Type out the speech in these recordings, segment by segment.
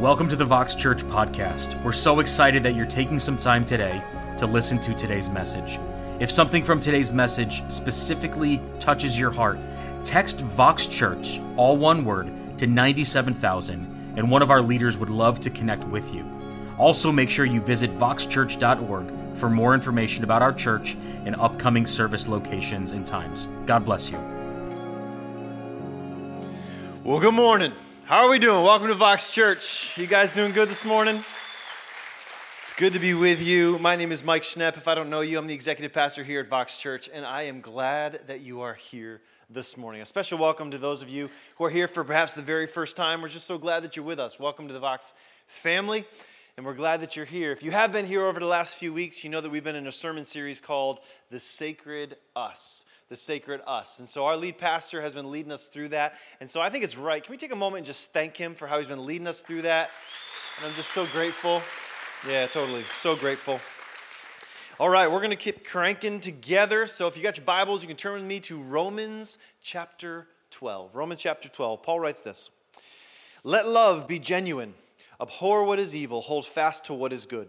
Welcome to the Vox Church podcast. We're so excited that you're taking some time today to listen to today's message. If something from today's message specifically touches your heart, text Vox Church, all one word, to 97000, and one of our leaders would love to connect with you. Also, make sure you visit voxchurch.org for more information about our church and upcoming service locations and times. God bless you. Well, good morning. How are we doing? Welcome to Vox Church. You guys doing good this morning? It's good to be with you. My name is Mike Schnepp. If I don't know you, I'm the executive pastor here at Vox Church, and I am glad that you are here this morning. A special welcome to those of you who are here for perhaps the very first time. We're just so glad that you're with us. Welcome to the Vox family, and we're glad that you're here. If you have been here over the last few weeks, you know that we've been in a sermon series called The Sacred Us the sacred us. And so our lead pastor has been leading us through that. And so I think it's right. Can we take a moment and just thank him for how he's been leading us through that? And I'm just so grateful. Yeah, totally. So grateful. All right, we're going to keep cranking together. So if you got your Bibles, you can turn with me to Romans chapter 12. Romans chapter 12. Paul writes this Let love be genuine, abhor what is evil, hold fast to what is good.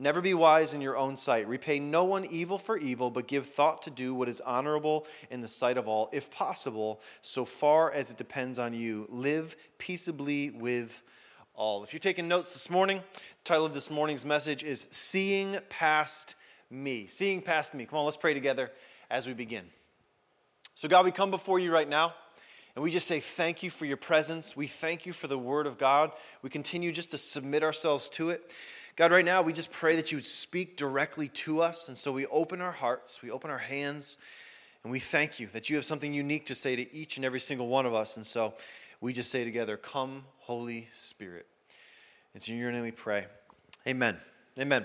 Never be wise in your own sight. Repay no one evil for evil, but give thought to do what is honorable in the sight of all, if possible, so far as it depends on you. Live peaceably with all. If you're taking notes this morning, the title of this morning's message is Seeing Past Me. Seeing Past Me. Come on, let's pray together as we begin. So, God, we come before you right now. And we just say thank you for your presence. We thank you for the word of God. We continue just to submit ourselves to it. God, right now, we just pray that you would speak directly to us. And so we open our hearts, we open our hands, and we thank you that you have something unique to say to each and every single one of us. And so we just say together, Come, Holy Spirit. It's in your name we pray. Amen. Amen.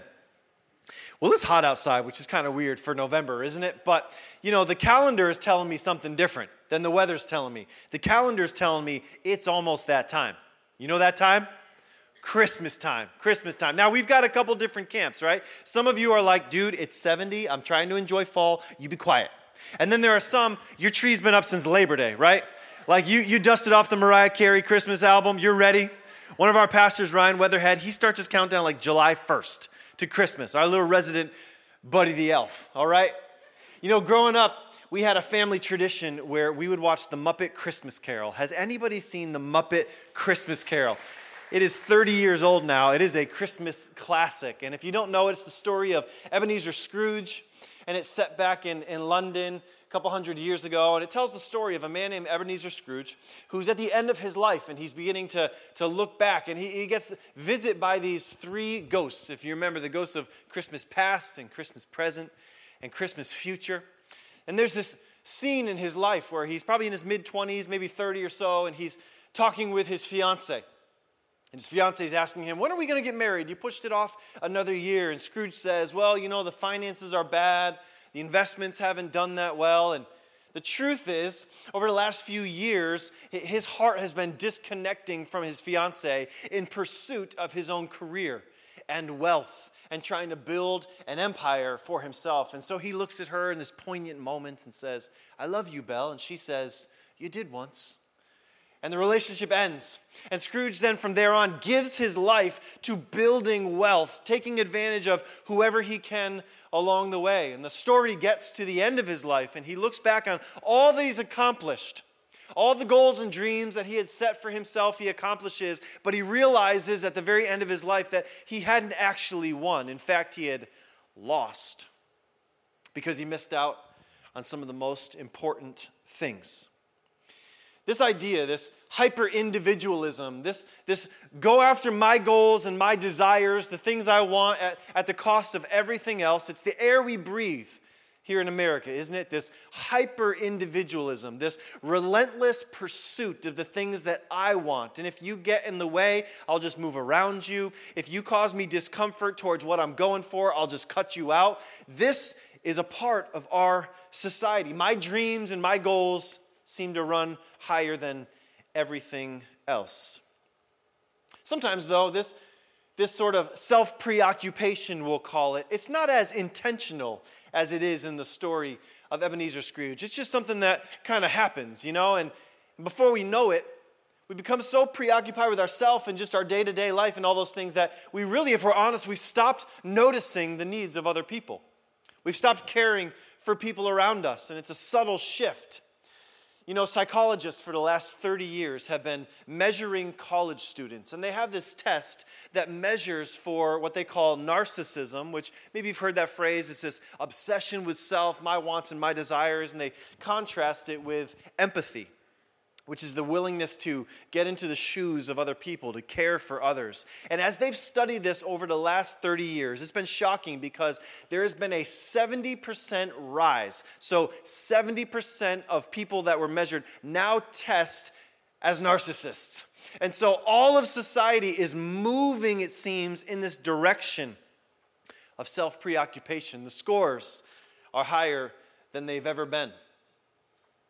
Well, it's hot outside, which is kind of weird for November, isn't it? But, you know, the calendar is telling me something different than the weather's telling me. The calendar is telling me it's almost that time. You know that time? Christmas time, Christmas time. Now, we've got a couple different camps, right? Some of you are like, dude, it's 70. I'm trying to enjoy fall. You be quiet. And then there are some, your tree's been up since Labor Day, right? Like you, you dusted off the Mariah Carey Christmas album. You're ready. One of our pastors, Ryan Weatherhead, he starts his countdown like July 1st to Christmas. Our little resident Buddy the Elf, all right? You know, growing up, we had a family tradition where we would watch the Muppet Christmas Carol. Has anybody seen the Muppet Christmas Carol? It is 30 years old now. It is a Christmas classic. And if you don't know it, it's the story of Ebenezer Scrooge, and it's set back in, in London a couple hundred years ago. And it tells the story of a man named Ebenezer Scrooge who's at the end of his life and he's beginning to, to look back. And he, he gets visit by these three ghosts. If you remember, the ghosts of Christmas past and Christmas present and Christmas future. And there's this scene in his life where he's probably in his mid 20s, maybe 30 or so, and he's talking with his fiance. And his fiance is asking him, When are we going to get married? You pushed it off another year. And Scrooge says, Well, you know, the finances are bad, the investments haven't done that well. And the truth is, over the last few years, his heart has been disconnecting from his fiance in pursuit of his own career and wealth and trying to build an empire for himself. And so he looks at her in this poignant moment and says, I love you, Belle. And she says, You did once and the relationship ends. And Scrooge then, from there on, gives his life to building wealth, taking advantage of whoever he can along the way. And the story gets to the end of his life, and he looks back on all that he's accomplished. All the goals and dreams that he had set for himself, he accomplishes, but he realizes at the very end of his life that he hadn't actually won. In fact, he had lost because he missed out on some of the most important things. This idea, this hyper individualism, this, this go after my goals and my desires, the things I want at, at the cost of everything else, it's the air we breathe here in America, isn't it? This hyper individualism, this relentless pursuit of the things that I want. And if you get in the way, I'll just move around you. If you cause me discomfort towards what I'm going for, I'll just cut you out. This is a part of our society. My dreams and my goals seem to run higher than everything else. Sometimes, though, this, this sort of self preoccupation, we'll call it, it's not as intentional as it is in the story of Ebenezer Scrooge. It's just something that kind of happens, you know, and before we know it, we become so preoccupied with ourselves and just our day to day life and all those things that we really, if we're honest, we've stopped noticing the needs of other people. We've stopped caring for people around us, and it's a subtle shift. You know, psychologists for the last 30 years have been measuring college students, and they have this test that measures for what they call narcissism, which maybe you've heard that phrase. It's this obsession with self, my wants and my desires, and they contrast it with empathy which is the willingness to get into the shoes of other people, to care for others. And as they've studied this over the last 30 years, it's been shocking because there has been a 70% rise. So 70% of people that were measured now test as narcissists. And so all of society is moving, it seems, in this direction of self preoccupation. The scores are higher than they've ever been.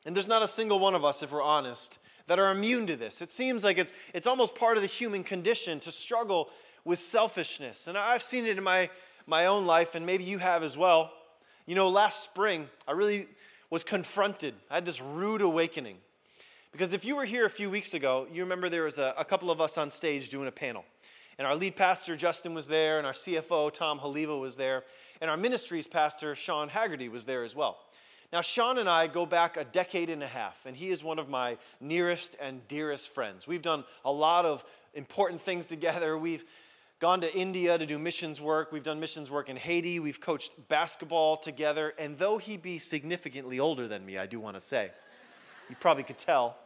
And there's not a single one of us, if we're honest, that are immune to this. It seems like it's, it's almost part of the human condition to struggle with selfishness. And I've seen it in my, my own life, and maybe you have as well. You know, last spring, I really was confronted. I had this rude awakening. Because if you were here a few weeks ago, you remember there was a, a couple of us on stage doing a panel. And our lead pastor, Justin, was there, and our CFO, Tom Haliva, was there, and our ministries pastor, Sean Haggerty, was there as well. Now, Sean and I go back a decade and a half, and he is one of my nearest and dearest friends. We've done a lot of important things together. We've gone to India to do missions work. We've done missions work in Haiti. We've coached basketball together. And though he be significantly older than me, I do want to say, you probably could tell,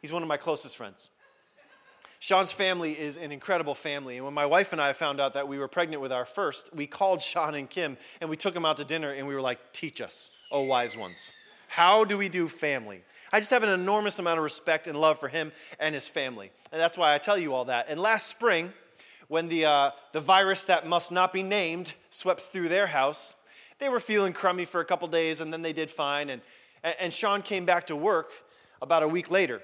he's one of my closest friends. Sean's family is an incredible family. And when my wife and I found out that we were pregnant with our first, we called Sean and Kim and we took them out to dinner and we were like, teach us, oh wise ones. How do we do family? I just have an enormous amount of respect and love for him and his family. And that's why I tell you all that. And last spring, when the, uh, the virus that must not be named swept through their house, they were feeling crummy for a couple days and then they did fine. And, and Sean came back to work about a week later.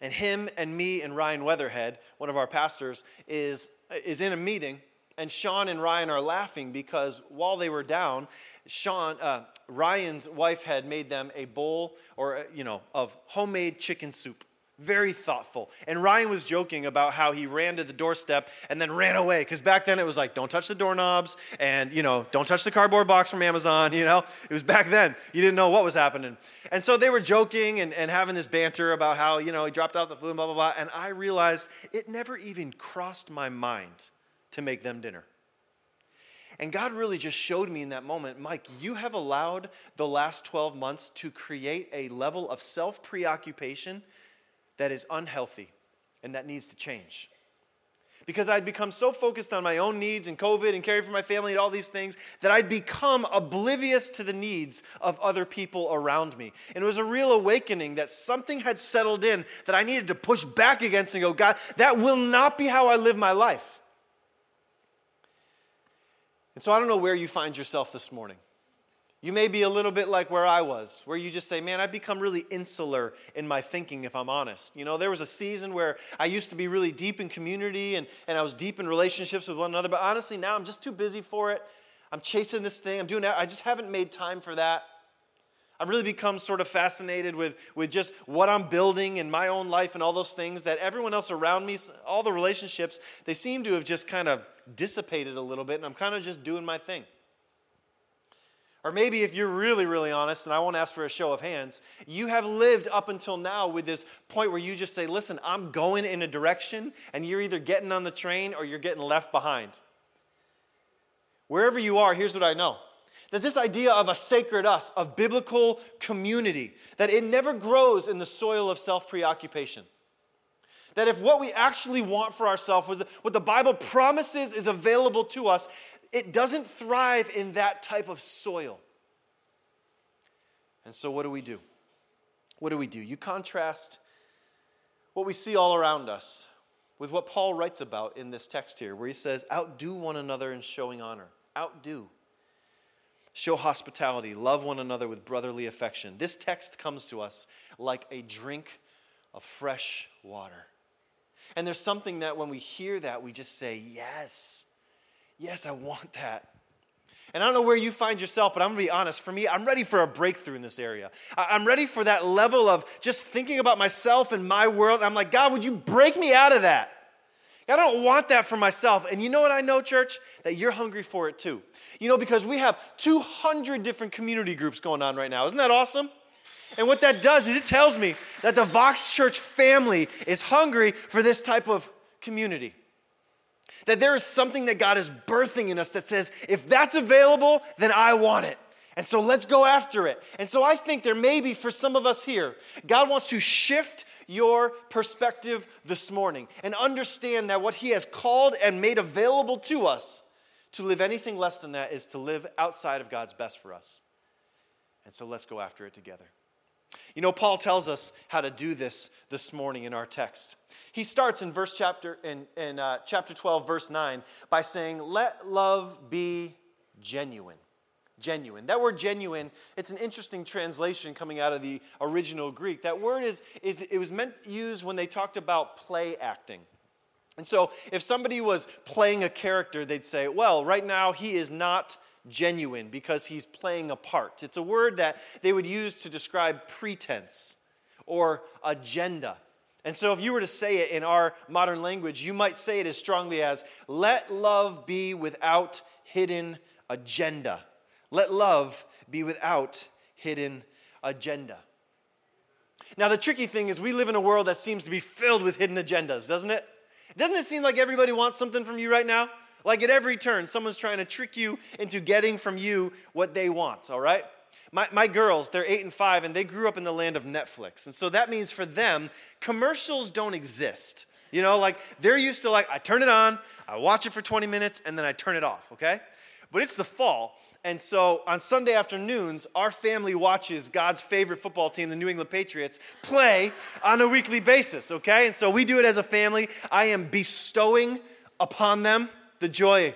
And him and me and Ryan Weatherhead, one of our pastors, is, is in a meeting, and Sean and Ryan are laughing because while they were down, Sean, uh, Ryan's wife had made them a bowl or, you know, of homemade chicken soup. Very thoughtful. And Ryan was joking about how he ran to the doorstep and then ran away. Because back then it was like, don't touch the doorknobs and, you know, don't touch the cardboard box from Amazon, you know? It was back then. You didn't know what was happening. And so they were joking and, and having this banter about how, you know, he dropped out the food and blah, blah, blah. And I realized it never even crossed my mind to make them dinner. And God really just showed me in that moment, Mike, you have allowed the last 12 months to create a level of self preoccupation that is unhealthy and that needs to change. Because I'd become so focused on my own needs and COVID and caring for my family and all these things that I'd become oblivious to the needs of other people around me. And it was a real awakening that something had settled in that I needed to push back against and go, God, that will not be how I live my life. And so I don't know where you find yourself this morning. You may be a little bit like where I was, where you just say, Man, I've become really insular in my thinking, if I'm honest. You know, there was a season where I used to be really deep in community and, and I was deep in relationships with one another, but honestly, now I'm just too busy for it. I'm chasing this thing, I'm doing that. I just haven't made time for that. I've really become sort of fascinated with, with just what I'm building in my own life and all those things that everyone else around me, all the relationships, they seem to have just kind of dissipated a little bit, and I'm kind of just doing my thing. Or maybe if you're really, really honest, and I won't ask for a show of hands, you have lived up until now with this point where you just say, listen, I'm going in a direction, and you're either getting on the train or you're getting left behind. Wherever you are, here's what I know that this idea of a sacred us, of biblical community, that it never grows in the soil of self preoccupation. That if what we actually want for ourselves, what the Bible promises is available to us, it doesn't thrive in that type of soil. And so, what do we do? What do we do? You contrast what we see all around us with what Paul writes about in this text here, where he says, Outdo one another in showing honor. Outdo. Show hospitality. Love one another with brotherly affection. This text comes to us like a drink of fresh water. And there's something that when we hear that, we just say, Yes, yes, I want that. And I don't know where you find yourself, but I'm gonna be honest. For me, I'm ready for a breakthrough in this area. I'm ready for that level of just thinking about myself and my world. I'm like, God, would you break me out of that? I don't want that for myself. And you know what I know, church? That you're hungry for it too. You know, because we have 200 different community groups going on right now. Isn't that awesome? And what that does is it tells me that the Vox Church family is hungry for this type of community. That there is something that God is birthing in us that says, if that's available, then I want it. And so let's go after it. And so I think there may be for some of us here, God wants to shift your perspective this morning and understand that what He has called and made available to us to live anything less than that is to live outside of God's best for us. And so let's go after it together. You know, Paul tells us how to do this this morning in our text. He starts in verse chapter in, in uh, chapter 12, verse 9, by saying, Let love be genuine. Genuine. That word genuine, it's an interesting translation coming out of the original Greek. That word is, is it was meant used when they talked about play acting. And so if somebody was playing a character, they'd say, well, right now he is not genuine because he's playing a part. It's a word that they would use to describe pretense or agenda. And so, if you were to say it in our modern language, you might say it as strongly as, Let love be without hidden agenda. Let love be without hidden agenda. Now, the tricky thing is, we live in a world that seems to be filled with hidden agendas, doesn't it? Doesn't it seem like everybody wants something from you right now? Like at every turn, someone's trying to trick you into getting from you what they want, all right? My, my girls, they're eight and five, and they grew up in the land of Netflix. And so that means for them, commercials don't exist. You know, like they're used to, like, I turn it on, I watch it for 20 minutes, and then I turn it off, okay? But it's the fall. And so on Sunday afternoons, our family watches God's favorite football team, the New England Patriots, play on a weekly basis, okay? And so we do it as a family. I am bestowing upon them the joy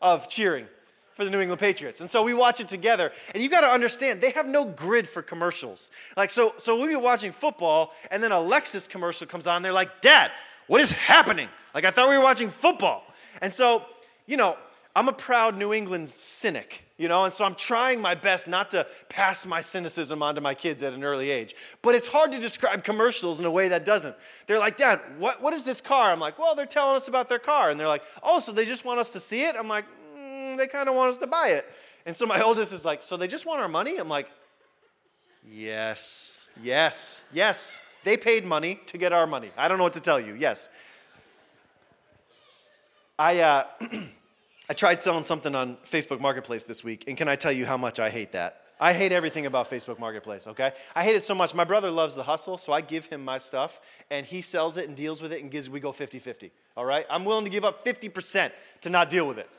of cheering for the New England Patriots. And so we watch it together. And you got to understand, they have no grid for commercials. Like, so, so we'll be watching football, and then a Lexus commercial comes on. They're like, Dad, what is happening? Like, I thought we were watching football. And so, you know, I'm a proud New England cynic you know, and so I'm trying my best not to pass my cynicism onto my kids at an early age. But it's hard to describe commercials in a way that doesn't. They're like, Dad, what, what is this car? I'm like, well, they're telling us about their car. And they're like, oh, so they just want us to see it? I'm like, mm, they kind of want us to buy it. And so my oldest is like, so they just want our money? I'm like, yes, yes, yes. They paid money to get our money. I don't know what to tell you. Yes. I, uh, I tried selling something on Facebook Marketplace this week, and can I tell you how much I hate that? I hate everything about Facebook Marketplace, okay? I hate it so much. My brother loves the hustle, so I give him my stuff, and he sells it and deals with it and gives, we go 50 50, all right? I'm willing to give up 50% to not deal with it.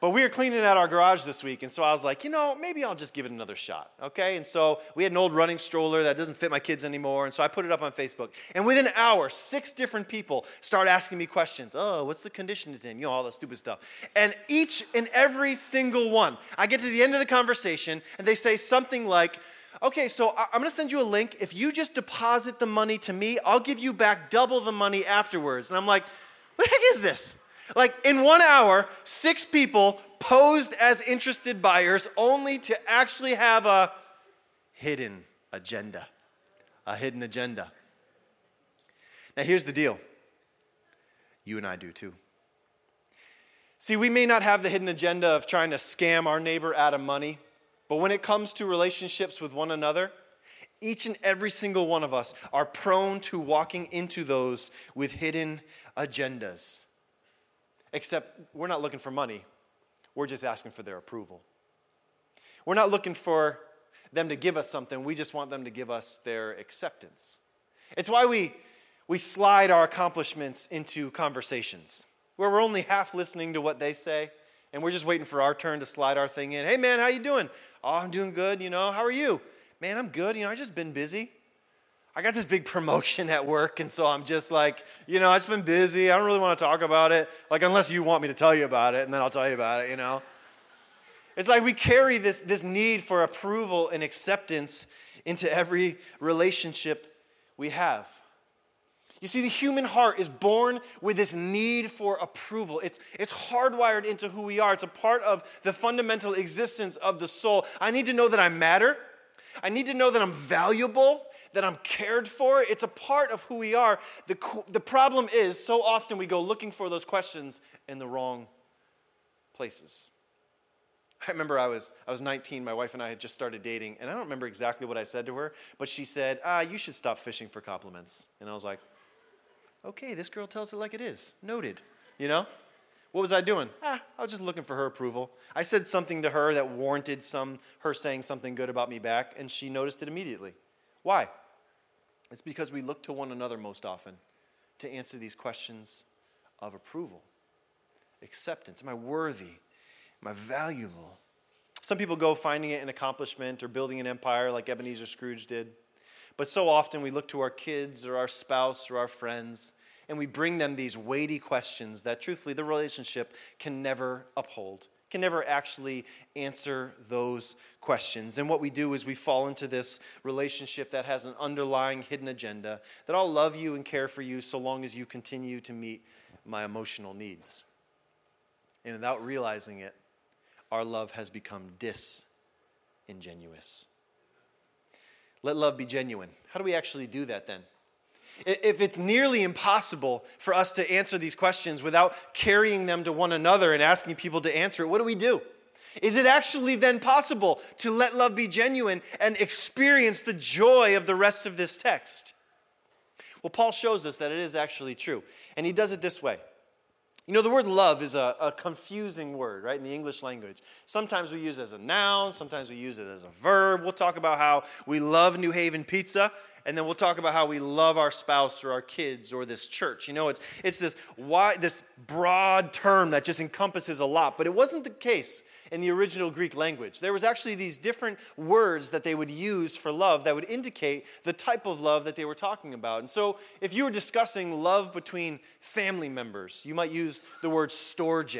But we were cleaning out our garage this week, and so I was like, you know, maybe I'll just give it another shot, okay? And so we had an old running stroller that doesn't fit my kids anymore, and so I put it up on Facebook. And within an hour, six different people start asking me questions. Oh, what's the condition it's in? You know, all that stupid stuff. And each and every single one, I get to the end of the conversation, and they say something like, okay, so I'm gonna send you a link. If you just deposit the money to me, I'll give you back double the money afterwards. And I'm like, what the heck is this? Like in one hour, six people posed as interested buyers only to actually have a hidden agenda. A hidden agenda. Now, here's the deal you and I do too. See, we may not have the hidden agenda of trying to scam our neighbor out of money, but when it comes to relationships with one another, each and every single one of us are prone to walking into those with hidden agendas. Except we're not looking for money, we're just asking for their approval. We're not looking for them to give us something, we just want them to give us their acceptance. It's why we, we slide our accomplishments into conversations where we're only half listening to what they say and we're just waiting for our turn to slide our thing in. Hey man, how you doing? Oh, I'm doing good, you know. How are you? man, I'm good. You know, I just been busy. I got this big promotion at work, and so I'm just like, you know, I've just been busy. I don't really want to talk about it. Like, unless you want me to tell you about it, and then I'll tell you about it, you know? It's like we carry this, this need for approval and acceptance into every relationship we have. You see, the human heart is born with this need for approval. It's, it's hardwired into who we are, it's a part of the fundamental existence of the soul. I need to know that I matter. I need to know that I'm valuable, that I'm cared for. It's a part of who we are. The, the problem is, so often we go looking for those questions in the wrong places. I remember I was, I was 19, my wife and I had just started dating, and I don't remember exactly what I said to her, but she said, ah, you should stop fishing for compliments. And I was like, okay, this girl tells it like it is. Noted. You know? What was I doing? Ah, I was just looking for her approval. I said something to her that warranted some her saying something good about me back, and she noticed it immediately. Why? It's because we look to one another most often to answer these questions of approval, acceptance. Am I worthy? Am I valuable? Some people go finding it in accomplishment or building an empire like Ebenezer Scrooge did. But so often we look to our kids or our spouse or our friends and we bring them these weighty questions that truthfully the relationship can never uphold, can never actually answer those questions. And what we do is we fall into this relationship that has an underlying hidden agenda that I'll love you and care for you so long as you continue to meet my emotional needs. And without realizing it, our love has become disingenuous. Let love be genuine. How do we actually do that then? If it's nearly impossible for us to answer these questions without carrying them to one another and asking people to answer it, what do we do? Is it actually then possible to let love be genuine and experience the joy of the rest of this text? Well, Paul shows us that it is actually true. And he does it this way you know, the word love is a, a, confusing word, right, in the English language. Sometimes we use it as a noun, sometimes we use it as a verb. We'll talk about how we love New Haven pizza, and then we'll talk about how we love our spouse or our kids or this church. You know, it's, it's this, wide, this broad term that just encompasses a lot, but it wasn't the case in the original Greek language. There was actually these different words that they would use for love that would indicate the type of love that they were talking about. And so if you were discussing love between family members, you might use the word storge.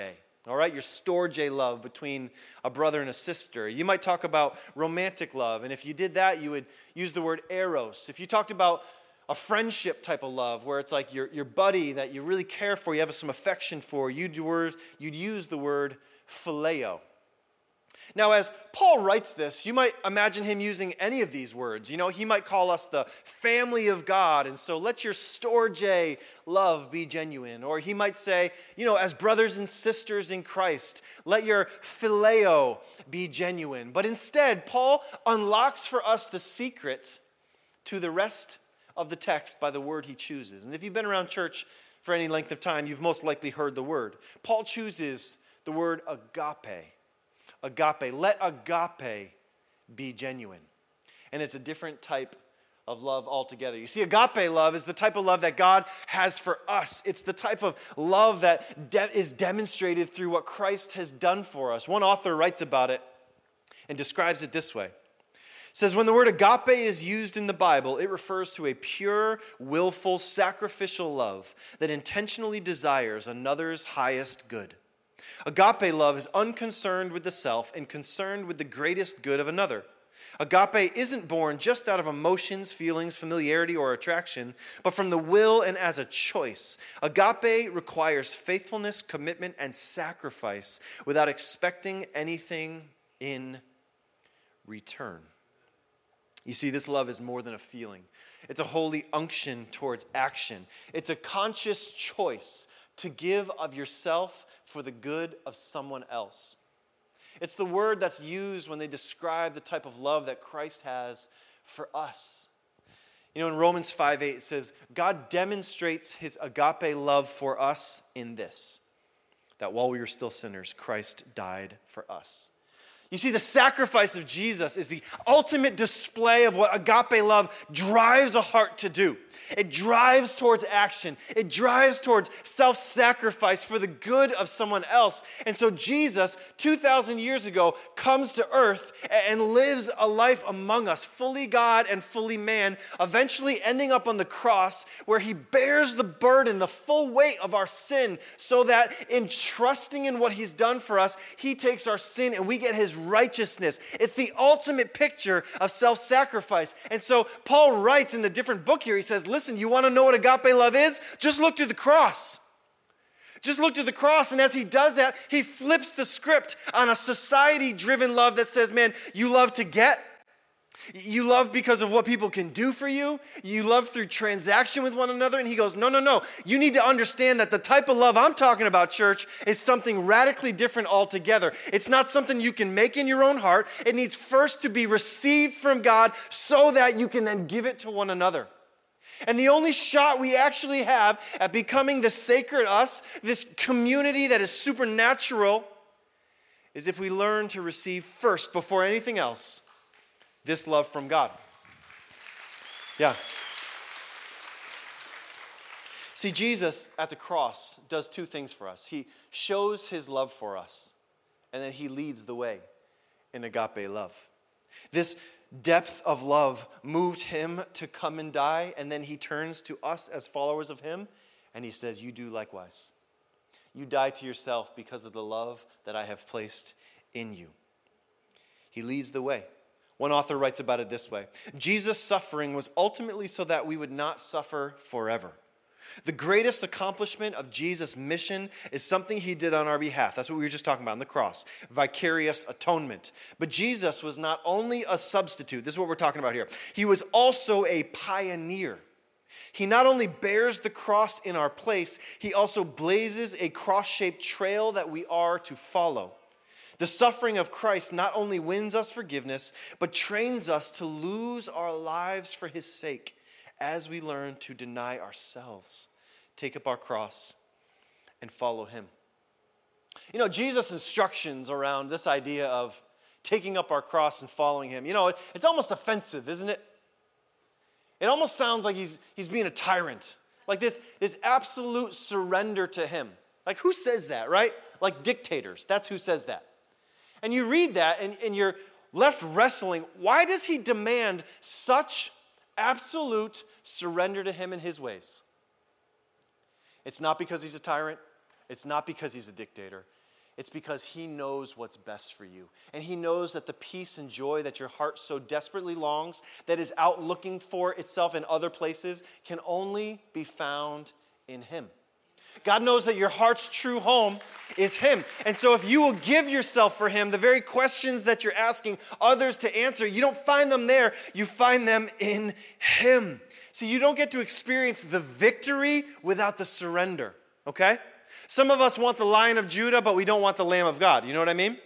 All right, your storge love between a brother and a sister. You might talk about romantic love, and if you did that, you would use the word eros. If you talked about a friendship type of love where it's like your, your buddy that you really care for, you have some affection for, you'd, word, you'd use the word phileo. Now, as Paul writes this, you might imagine him using any of these words. You know, he might call us the family of God, and so let your storge love be genuine. Or he might say, you know, as brothers and sisters in Christ, let your phileo be genuine. But instead, Paul unlocks for us the secret to the rest of the text by the word he chooses. And if you've been around church for any length of time, you've most likely heard the word. Paul chooses the word agape agape. Let agape be genuine. And it's a different type of love altogether. You see, agape love is the type of love that God has for us. It's the type of love that de- is demonstrated through what Christ has done for us. One author writes about it and describes it this way. Says when the word agape is used in the Bible, it refers to a pure, willful, sacrificial love that intentionally desires another's highest good. Agape love is unconcerned with the self and concerned with the greatest good of another. Agape isn't born just out of emotions, feelings, familiarity, or attraction, but from the will and as a choice. Agape requires faithfulness, commitment, and sacrifice without expecting anything in return. You see, this love is more than a feeling, it's a holy unction towards action. It's a conscious choice to give of yourself for the good of someone else. It's the word that's used when they describe the type of love that Christ has for us. You know, in Romans 5 8, it says, God demonstrates his agape love for us in this, that while we were still sinners, Christ died for us. You see, the sacrifice of Jesus is the ultimate display of what agape love drives a heart to do. It drives towards action. It drives towards self sacrifice for the good of someone else. And so Jesus, 2,000 years ago, comes to earth and lives a life among us, fully God and fully man, eventually ending up on the cross where he bears the burden, the full weight of our sin, so that in trusting in what he's done for us, he takes our sin and we get his righteousness. It's the ultimate picture of self sacrifice. And so Paul writes in a different book here, he says, Listen, you want to know what agape love is? Just look to the cross. Just look to the cross, and as he does that, he flips the script on a society driven love that says, man, you love to get, you love because of what people can do for you. You love through transaction with one another. And he goes, No, no, no. You need to understand that the type of love I'm talking about, church, is something radically different altogether. It's not something you can make in your own heart. It needs first to be received from God so that you can then give it to one another. And the only shot we actually have at becoming the sacred us, this community that is supernatural, is if we learn to receive first, before anything else, this love from God. Yeah. See, Jesus at the cross does two things for us. He shows his love for us, and then he leads the way in agape love. This depth of love moved him to come and die, and then he turns to us as followers of him, and he says, You do likewise. You die to yourself because of the love that I have placed in you. He leads the way. One author writes about it this way Jesus' suffering was ultimately so that we would not suffer forever. The greatest accomplishment of Jesus' mission is something he did on our behalf. That's what we were just talking about on the cross vicarious atonement. But Jesus was not only a substitute, this is what we're talking about here, he was also a pioneer. He not only bears the cross in our place, he also blazes a cross shaped trail that we are to follow. The suffering of Christ not only wins us forgiveness, but trains us to lose our lives for his sake as we learn to deny ourselves, take up our cross, and follow him. You know, Jesus' instructions around this idea of taking up our cross and following him, you know, it's almost offensive, isn't it? It almost sounds like he's, he's being a tyrant, like this, this absolute surrender to him. Like, who says that, right? Like dictators. That's who says that. And you read that and, and you're left wrestling. Why does he demand such absolute surrender to him and his ways? It's not because he's a tyrant, it's not because he's a dictator. It's because he knows what's best for you. And he knows that the peace and joy that your heart so desperately longs, that is out looking for itself in other places, can only be found in him. God knows that your heart's true home is Him. And so, if you will give yourself for Him, the very questions that you're asking others to answer, you don't find them there, you find them in Him. So, you don't get to experience the victory without the surrender, okay? Some of us want the lion of Judah, but we don't want the lamb of God. You know what I mean?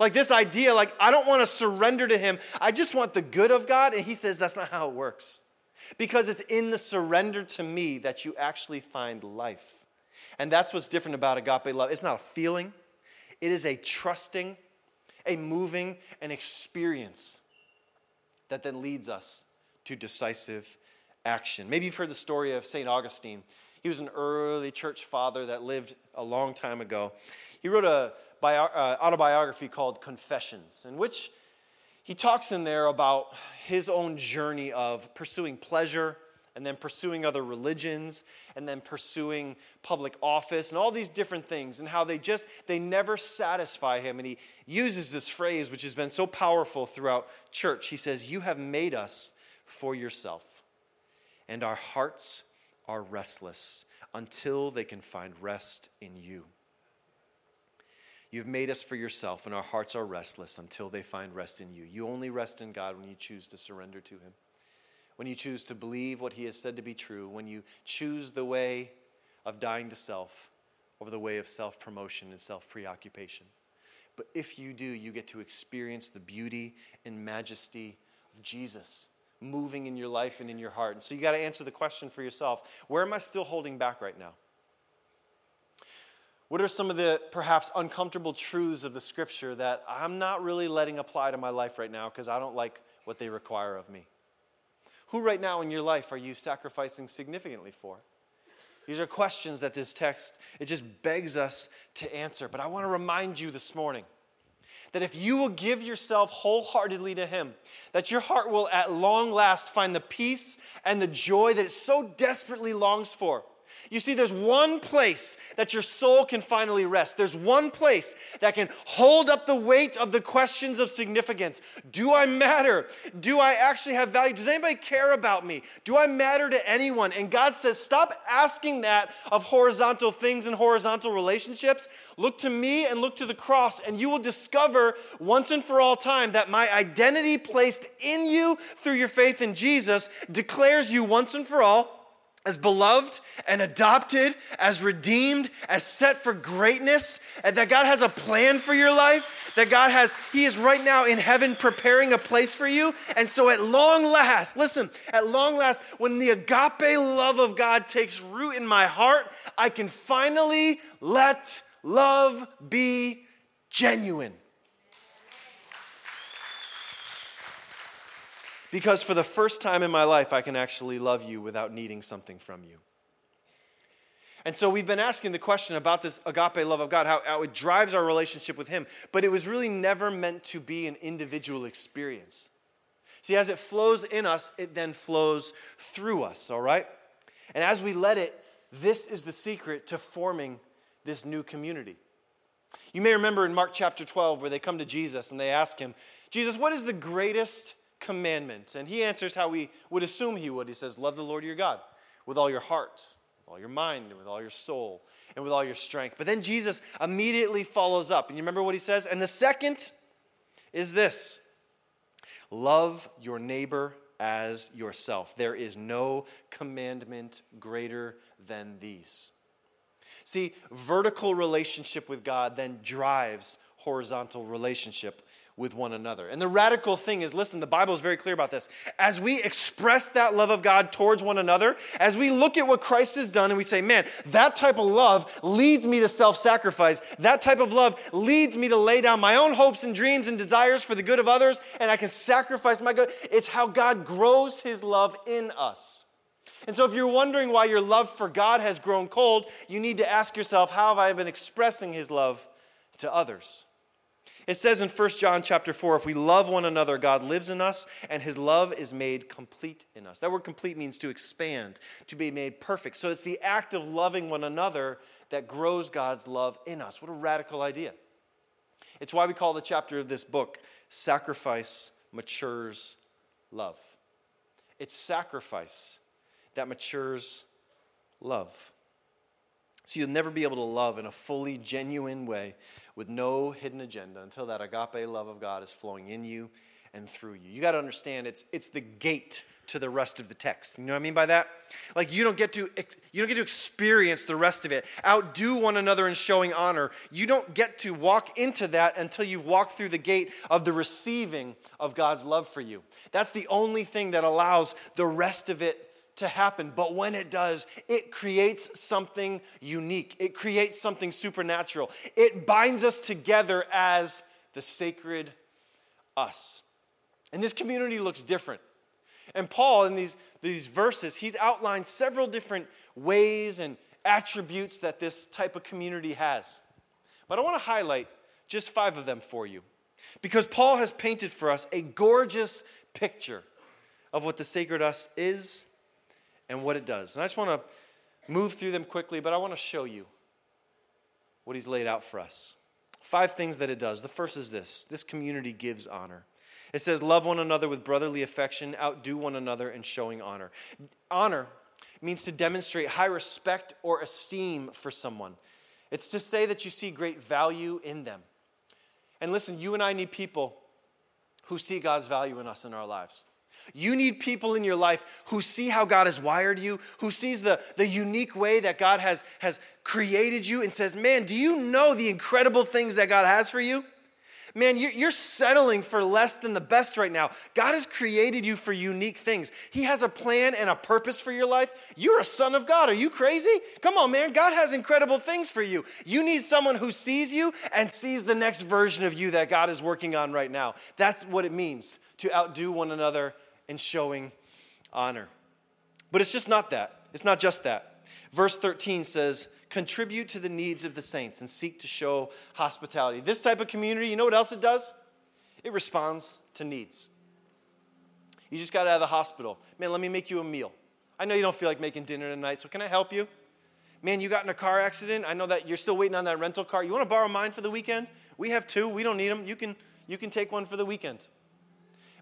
Like this idea, like, I don't want to surrender to Him, I just want the good of God. And He says that's not how it works. Because it's in the surrender to me that you actually find life. And that's what's different about agape love. It's not a feeling, it is a trusting, a moving, an experience that then leads us to decisive action. Maybe you've heard the story of St. Augustine. He was an early church father that lived a long time ago. He wrote a bio, uh, autobiography called Confessions, in which he talks in there about his own journey of pursuing pleasure and then pursuing other religions and then pursuing public office and all these different things and how they just they never satisfy him. And he uses this phrase which has been so powerful throughout church. He says you have made us for yourself and our hearts are restless until they can find rest in you. You've made us for yourself, and our hearts are restless until they find rest in you. You only rest in God when you choose to surrender to Him when you choose to believe what he has said to be true, when you choose the way of dying to self over the way of self promotion and self preoccupation. But if you do, you get to experience the beauty and majesty of Jesus moving in your life and in your heart. And so you got to answer the question for yourself where am I still holding back right now? What are some of the perhaps uncomfortable truths of the scripture that I'm not really letting apply to my life right now because I don't like what they require of me? Who right now in your life are you sacrificing significantly for? These are questions that this text it just begs us to answer. But I want to remind you this morning that if you will give yourself wholeheartedly to him, that your heart will at long last find the peace and the joy that it so desperately longs for. You see, there's one place that your soul can finally rest. There's one place that can hold up the weight of the questions of significance. Do I matter? Do I actually have value? Does anybody care about me? Do I matter to anyone? And God says, stop asking that of horizontal things and horizontal relationships. Look to me and look to the cross, and you will discover once and for all time that my identity placed in you through your faith in Jesus declares you once and for all as beloved and adopted, as redeemed, as set for greatness, and that God has a plan for your life, that God has, He is right now in heaven preparing a place for you. And so, at long last, listen, at long last, when the agape love of God takes root in my heart, I can finally let love be genuine. Because for the first time in my life, I can actually love you without needing something from you. And so we've been asking the question about this agape love of God, how, how, it drives our relationship with Him, but it was really never meant to be an individual experience. See, as it flows in us, it then flows through us, all right? And as we let it, this is the secret to forming this new community. You may remember in Mark chapter 12 where they come to Jesus and they ask him, Jesus, what is the greatest commandment? And he answers how we would assume he would. He says, Love the Lord your God with all your heart, with all your mind, and with all your soul, and with all your strength. But then Jesus immediately follows up. And you remember what he says? And the second is this love your neighbor as yourself. There is no commandment greater than these. See, vertical relationship with God then drives horizontal relationship with one another. And the radical thing is listen, the Bible is very clear about this. As we express that love of God towards one another, as we look at what Christ has done and we say, man, that type of love leads me to self sacrifice. That type of love leads me to lay down my own hopes and dreams and desires for the good of others, and I can sacrifice my good. It's how God grows his love in us. And so, if you're wondering why your love for God has grown cold, you need to ask yourself, how have I been expressing his love to others? It says in 1 John chapter 4, if we love one another, God lives in us, and his love is made complete in us. That word complete means to expand, to be made perfect. So it's the act of loving one another that grows God's love in us. What a radical idea. It's why we call the chapter of this book Sacrifice Matures Love. It's sacrifice that matures love. So you'll never be able to love in a fully genuine way with no hidden agenda until that agape love of God is flowing in you and through you. You got to understand it's it's the gate to the rest of the text. You know what I mean by that? Like you don't get to you don't get to experience the rest of it. Outdo one another in showing honor. You don't get to walk into that until you've walked through the gate of the receiving of God's love for you. That's the only thing that allows the rest of it to happen. But when it does, it creates something unique, it creates something supernatural. It binds us together as the sacred us. And this community looks different. And Paul, in these, these verses, he's outlined several different ways and attributes that this type of community has. But I want to highlight just five of them for you. Because Paul has painted for us a gorgeous picture of what the sacred us is and what it does. And I just want to move through them quickly, but I want to show you what he's laid out for us. Five things that it does. The first is this this community gives honor. It says, Love one another with brotherly affection, outdo one another in showing honor. Honor means to demonstrate high respect or esteem for someone, it's to say that you see great value in them. And listen, you and I need people who see God's value in us in our lives. You need people in your life who see how God has wired you, who sees the, the unique way that God has, has created you, and says, Man, do you know the incredible things that God has for you? Man, you're settling for less than the best right now. God has created you for unique things. He has a plan and a purpose for your life. You're a son of God. Are you crazy? Come on, man. God has incredible things for you. You need someone who sees you and sees the next version of you that God is working on right now. That's what it means to outdo one another in showing honor. But it's just not that. It's not just that. Verse 13 says, contribute to the needs of the saints and seek to show hospitality. This type of community, you know what else it does? It responds to needs. You just got out of the hospital. Man, let me make you a meal. I know you don't feel like making dinner tonight, so can I help you? Man, you got in a car accident. I know that you're still waiting on that rental car. You want to borrow mine for the weekend? We have two. We don't need them. You can, you can take one for the weekend.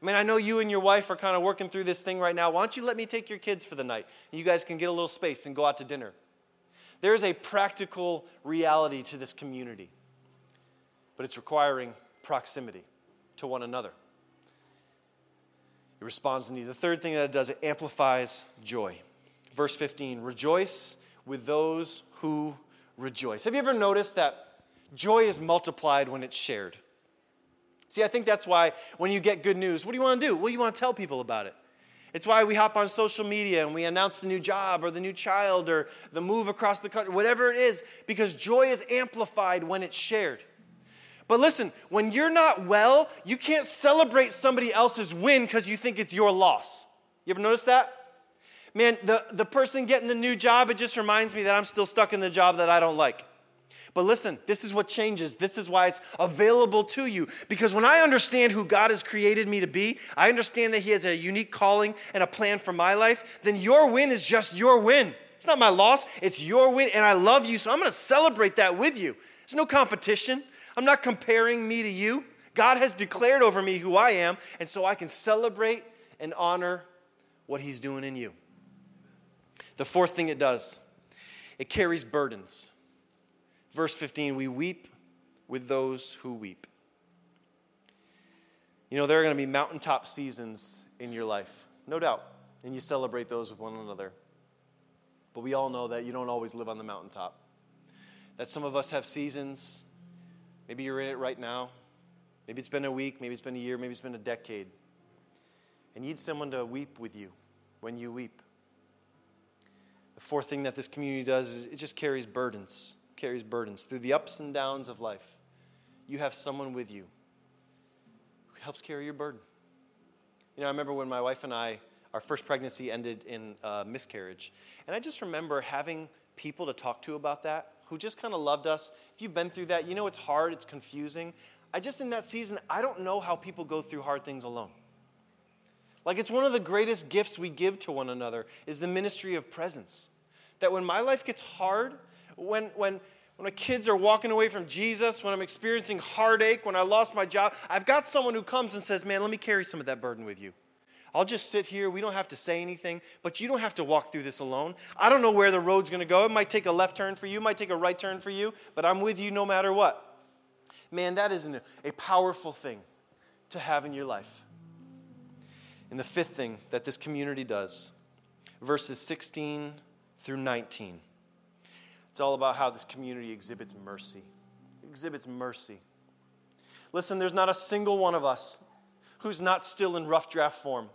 I mean, I know you and your wife are kind of working through this thing right now. Why don't you let me take your kids for the night? You guys can get a little space and go out to dinner. There is a practical reality to this community, but it's requiring proximity to one another. It responds to need. The third thing that it does, it amplifies joy. Verse 15 Rejoice with those who rejoice. Have you ever noticed that joy is multiplied when it's shared? See, I think that's why when you get good news, what do you want to do? Well, you want to tell people about it. It's why we hop on social media and we announce the new job or the new child or the move across the country, whatever it is, because joy is amplified when it's shared. But listen, when you're not well, you can't celebrate somebody else's win because you think it's your loss. You ever notice that? Man, the, the person getting the new job, it just reminds me that I'm still stuck in the job that I don't like. But listen, this is what changes. This is why it's available to you. Because when I understand who God has created me to be, I understand that He has a unique calling and a plan for my life, then your win is just your win. It's not my loss, it's your win, and I love you, so I'm gonna celebrate that with you. There's no competition. I'm not comparing me to you. God has declared over me who I am, and so I can celebrate and honor what He's doing in you. The fourth thing it does, it carries burdens. Verse 15, we weep with those who weep. You know, there are going to be mountaintop seasons in your life, no doubt, and you celebrate those with one another. But we all know that you don't always live on the mountaintop. That some of us have seasons, maybe you're in it right now, maybe it's been a week, maybe it's been a year, maybe it's been a decade. And you need someone to weep with you when you weep. The fourth thing that this community does is it just carries burdens carries burdens through the ups and downs of life. You have someone with you who helps carry your burden. You know, I remember when my wife and I, our first pregnancy ended in uh, miscarriage. And I just remember having people to talk to about that who just kind of loved us. If you've been through that, you know it's hard, it's confusing. I just, in that season, I don't know how people go through hard things alone. Like it's one of the greatest gifts we give to one another is the ministry of presence. That when my life gets hard, when, when, when my kids are walking away from Jesus, when I'm experiencing heartache, when I lost my job, I've got someone who comes and says, Man, let me carry some of that burden with you. I'll just sit here. We don't have to say anything, but you don't have to walk through this alone. I don't know where the road's going to go. It might take a left turn for you, might take a right turn for you, but I'm with you no matter what. Man, that is an, a powerful thing to have in your life. And the fifth thing that this community does, verses 16 through 19. It's all about how this community exhibits mercy. Exhibits mercy. Listen, there's not a single one of us who's not still in rough draft form.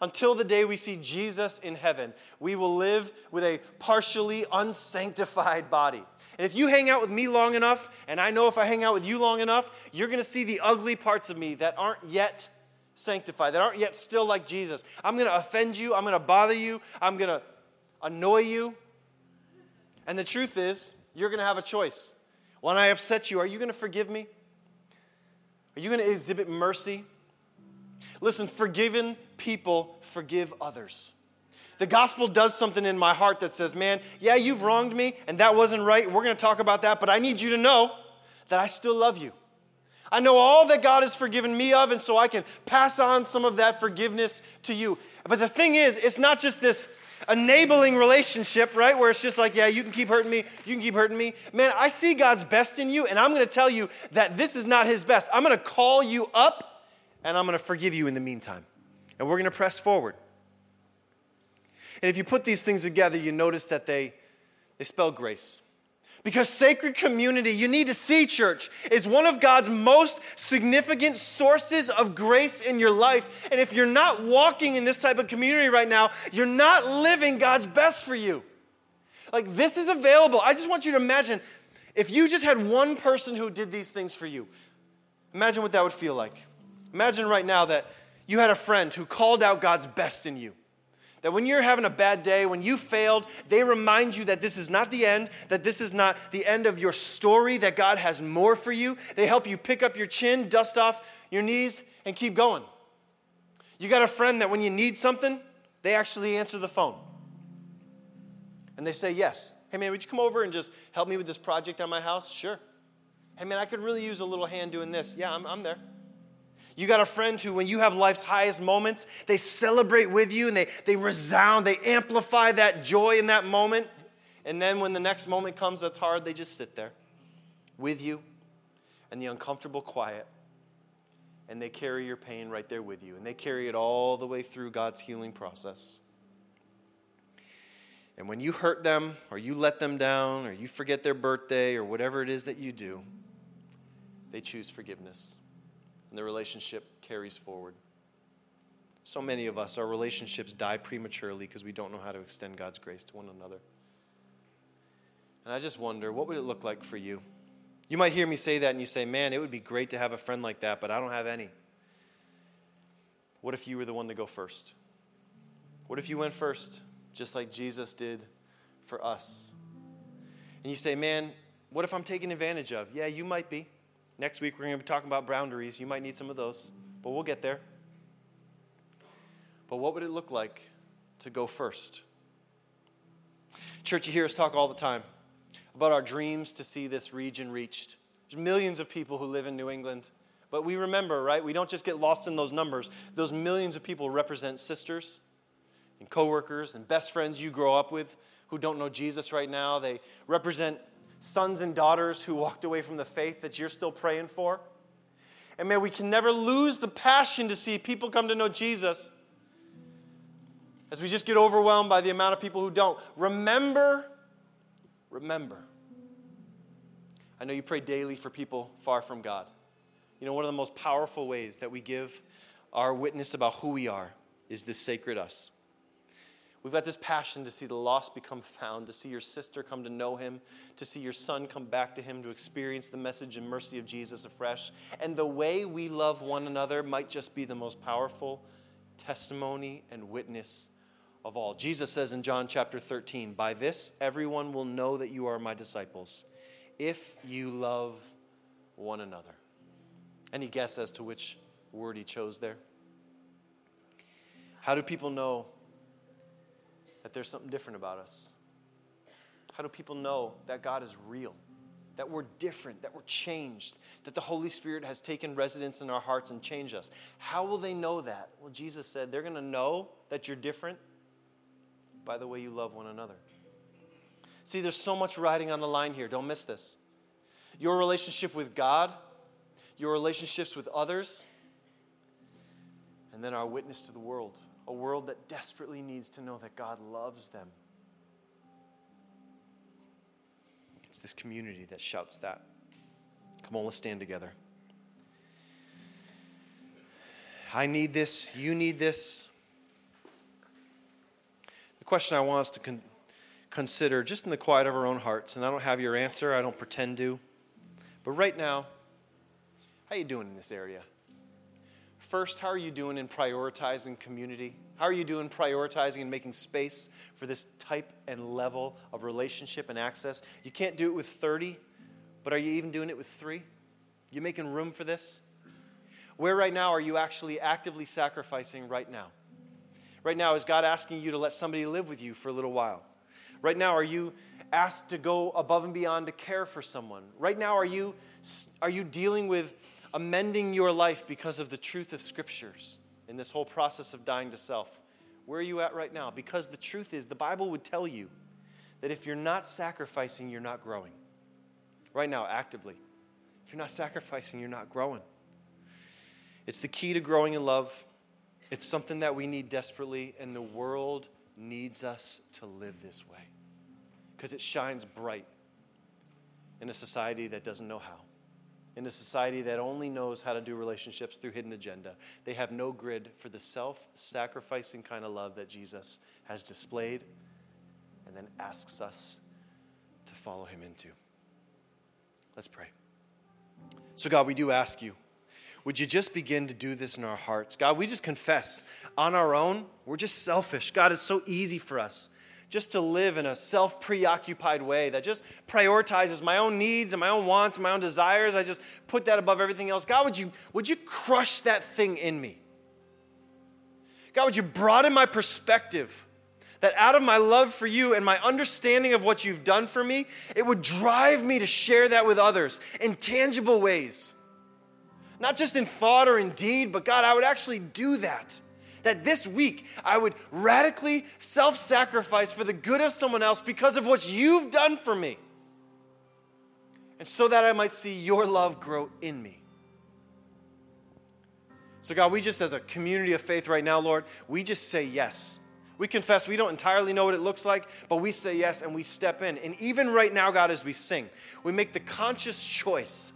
Until the day we see Jesus in heaven, we will live with a partially unsanctified body. And if you hang out with me long enough, and I know if I hang out with you long enough, you're going to see the ugly parts of me that aren't yet sanctified, that aren't yet still like Jesus. I'm going to offend you, I'm going to bother you, I'm going to annoy you, and the truth is, you're going to have a choice. When I upset you, are you going to forgive me? Are you going to exhibit mercy? Listen, forgiven people forgive others. The gospel does something in my heart that says, man, yeah, you've wronged me and that wasn't right. We're going to talk about that, but I need you to know that I still love you. I know all that God has forgiven me of, and so I can pass on some of that forgiveness to you. But the thing is, it's not just this enabling relationship, right? Where it's just like, yeah, you can keep hurting me, you can keep hurting me. Man, I see God's best in you, and I'm going to tell you that this is not His best. I'm going to call you up, and I'm going to forgive you in the meantime. And we're going to press forward. And if you put these things together, you notice that they, they spell grace. Because sacred community, you need to see, church, is one of God's most significant sources of grace in your life. And if you're not walking in this type of community right now, you're not living God's best for you. Like, this is available. I just want you to imagine if you just had one person who did these things for you, imagine what that would feel like. Imagine right now that you had a friend who called out God's best in you. That when you're having a bad day, when you failed, they remind you that this is not the end, that this is not the end of your story, that God has more for you. They help you pick up your chin, dust off your knees, and keep going. You got a friend that when you need something, they actually answer the phone. And they say, Yes. Hey, man, would you come over and just help me with this project on my house? Sure. Hey, man, I could really use a little hand doing this. Yeah, I'm, I'm there. You got a friend who, when you have life's highest moments, they celebrate with you and they, they resound, they amplify that joy in that moment. And then when the next moment comes that's hard, they just sit there with you and the uncomfortable quiet. And they carry your pain right there with you. And they carry it all the way through God's healing process. And when you hurt them, or you let them down, or you forget their birthday, or whatever it is that you do, they choose forgiveness and the relationship carries forward. So many of us, our relationships die prematurely because we don't know how to extend God's grace to one another. And I just wonder, what would it look like for you? You might hear me say that and you say, man, it would be great to have a friend like that, but I don't have any. What if you were the one to go first? What if you went first, just like Jesus did for us? And you say, man, what if I'm taken advantage of? Yeah, you might be. Next week, we're going to be talking about boundaries. You might need some of those, but we'll get there. But what would it look like to go first? Church, you hear us talk all the time about our dreams to see this region reached. There's millions of people who live in New England, but we remember, right? We don't just get lost in those numbers. Those millions of people represent sisters and coworkers and best friends you grow up with who don't know Jesus right now. They represent sons and daughters who walked away from the faith that you're still praying for. And man, we can never lose the passion to see people come to know Jesus as we just get overwhelmed by the amount of people who don't. Remember, remember. I know you pray daily for people far from God. You know, one of the most powerful ways that we give our witness about who we are is this sacred us. We've got this passion to see the lost become found, to see your sister come to know him, to see your son come back to him, to experience the message and mercy of Jesus afresh. And the way we love one another might just be the most powerful testimony and witness of all. Jesus says in John chapter 13, By this everyone will know that you are my disciples, if you love one another. Any guess as to which word he chose there? How do people know that there's something different about us? How do people know that God is real? That we're different, that we're changed, that the Holy Spirit has taken residence in our hearts and changed us. How will they know that? Well, Jesus said they're going to know that you're different by the way you love one another. See, there's so much riding on the line here. Don't miss this. Your relationship with God, your relationships with others, and then our witness to the world a world that desperately needs to know that God loves them. It's this community that shouts that. Come on, let's stand together. I need this. You need this. The question I want us to con- consider, just in the quiet of our own hearts, and I don't have your answer, I don't pretend to, but right now, how you doing in this area? First, how are you doing in prioritizing community? How are you doing prioritizing and making space for this type and level of relationship and access? You can't do it with 30, but are you even doing it with three? You making room for this? Where right now are you actually actively sacrificing right now? Right now, is God asking you to let somebody live with you for a little while? Right now, are you asked to go above and beyond to care for someone? Right now, are you, are you dealing with amending your life because of the truth of scriptures in this whole process of dying to self. Where are you at right now? Because the truth is, the Bible would tell you that if you're not sacrificing, you're not growing. Right now, actively. If you're not sacrificing, you're not growing. It's the key to growing in love. It's something that we need desperately, and the world needs us to live this way because it shines bright in a society that doesn't know how, in a society that only knows how to do relationships through hidden agenda. They have no grid for the self sacrificing kind of love that Jesus has displayed and then asks us to follow him into. Let's pray. So, God, we do ask you, would you just begin to do this in our hearts? God, we just confess on our own, we're just selfish. God, it's so easy for us just to live in a self preoccupied way that just prioritizes my own needs and my own wants and my own desires. I just put that above everything else. God, would you, would you crush that thing in me? God, would you broaden my perspective? That out of my love for you and my understanding of what you've done for me, it would drive me to share that with others in tangible ways. Not just in thought or in deed, but God, I would actually do that that this week I would radically self sacrifice for the good of someone else because of what you've done for me. And so that I might see your love grow in me. So, God, we just, as a community of faith right now, Lord, we just say yes. We confess we don't entirely know what it looks like, but we say yes and we step in. And even right now, God, as we sing, we make the conscious choice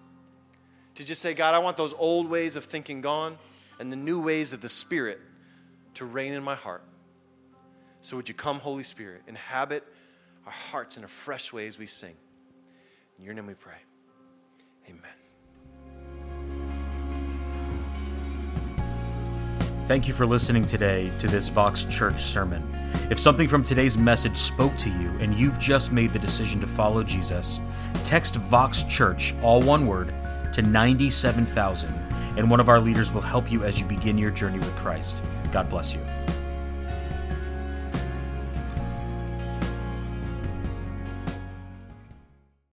to just say, God, I want those old ways of thinking gone and the new ways of the Spirit to reign in my heart. So would you come, Holy Spirit, inhabit our hearts in a fresh way as we sing. In your name we pray. Amen. Thank you for listening today to this Vox Church sermon. If something from today's message spoke to you and you've just made the decision to follow Jesus, text Vox Church, all one word, to 97,000, and one of our leaders will help you as you begin your journey with Christ. God bless you.